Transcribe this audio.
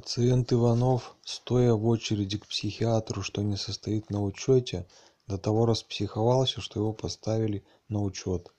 пациент иванов стоя в очереди к психиатру что не состоит на учете, до того распсиховался что его поставили на учет.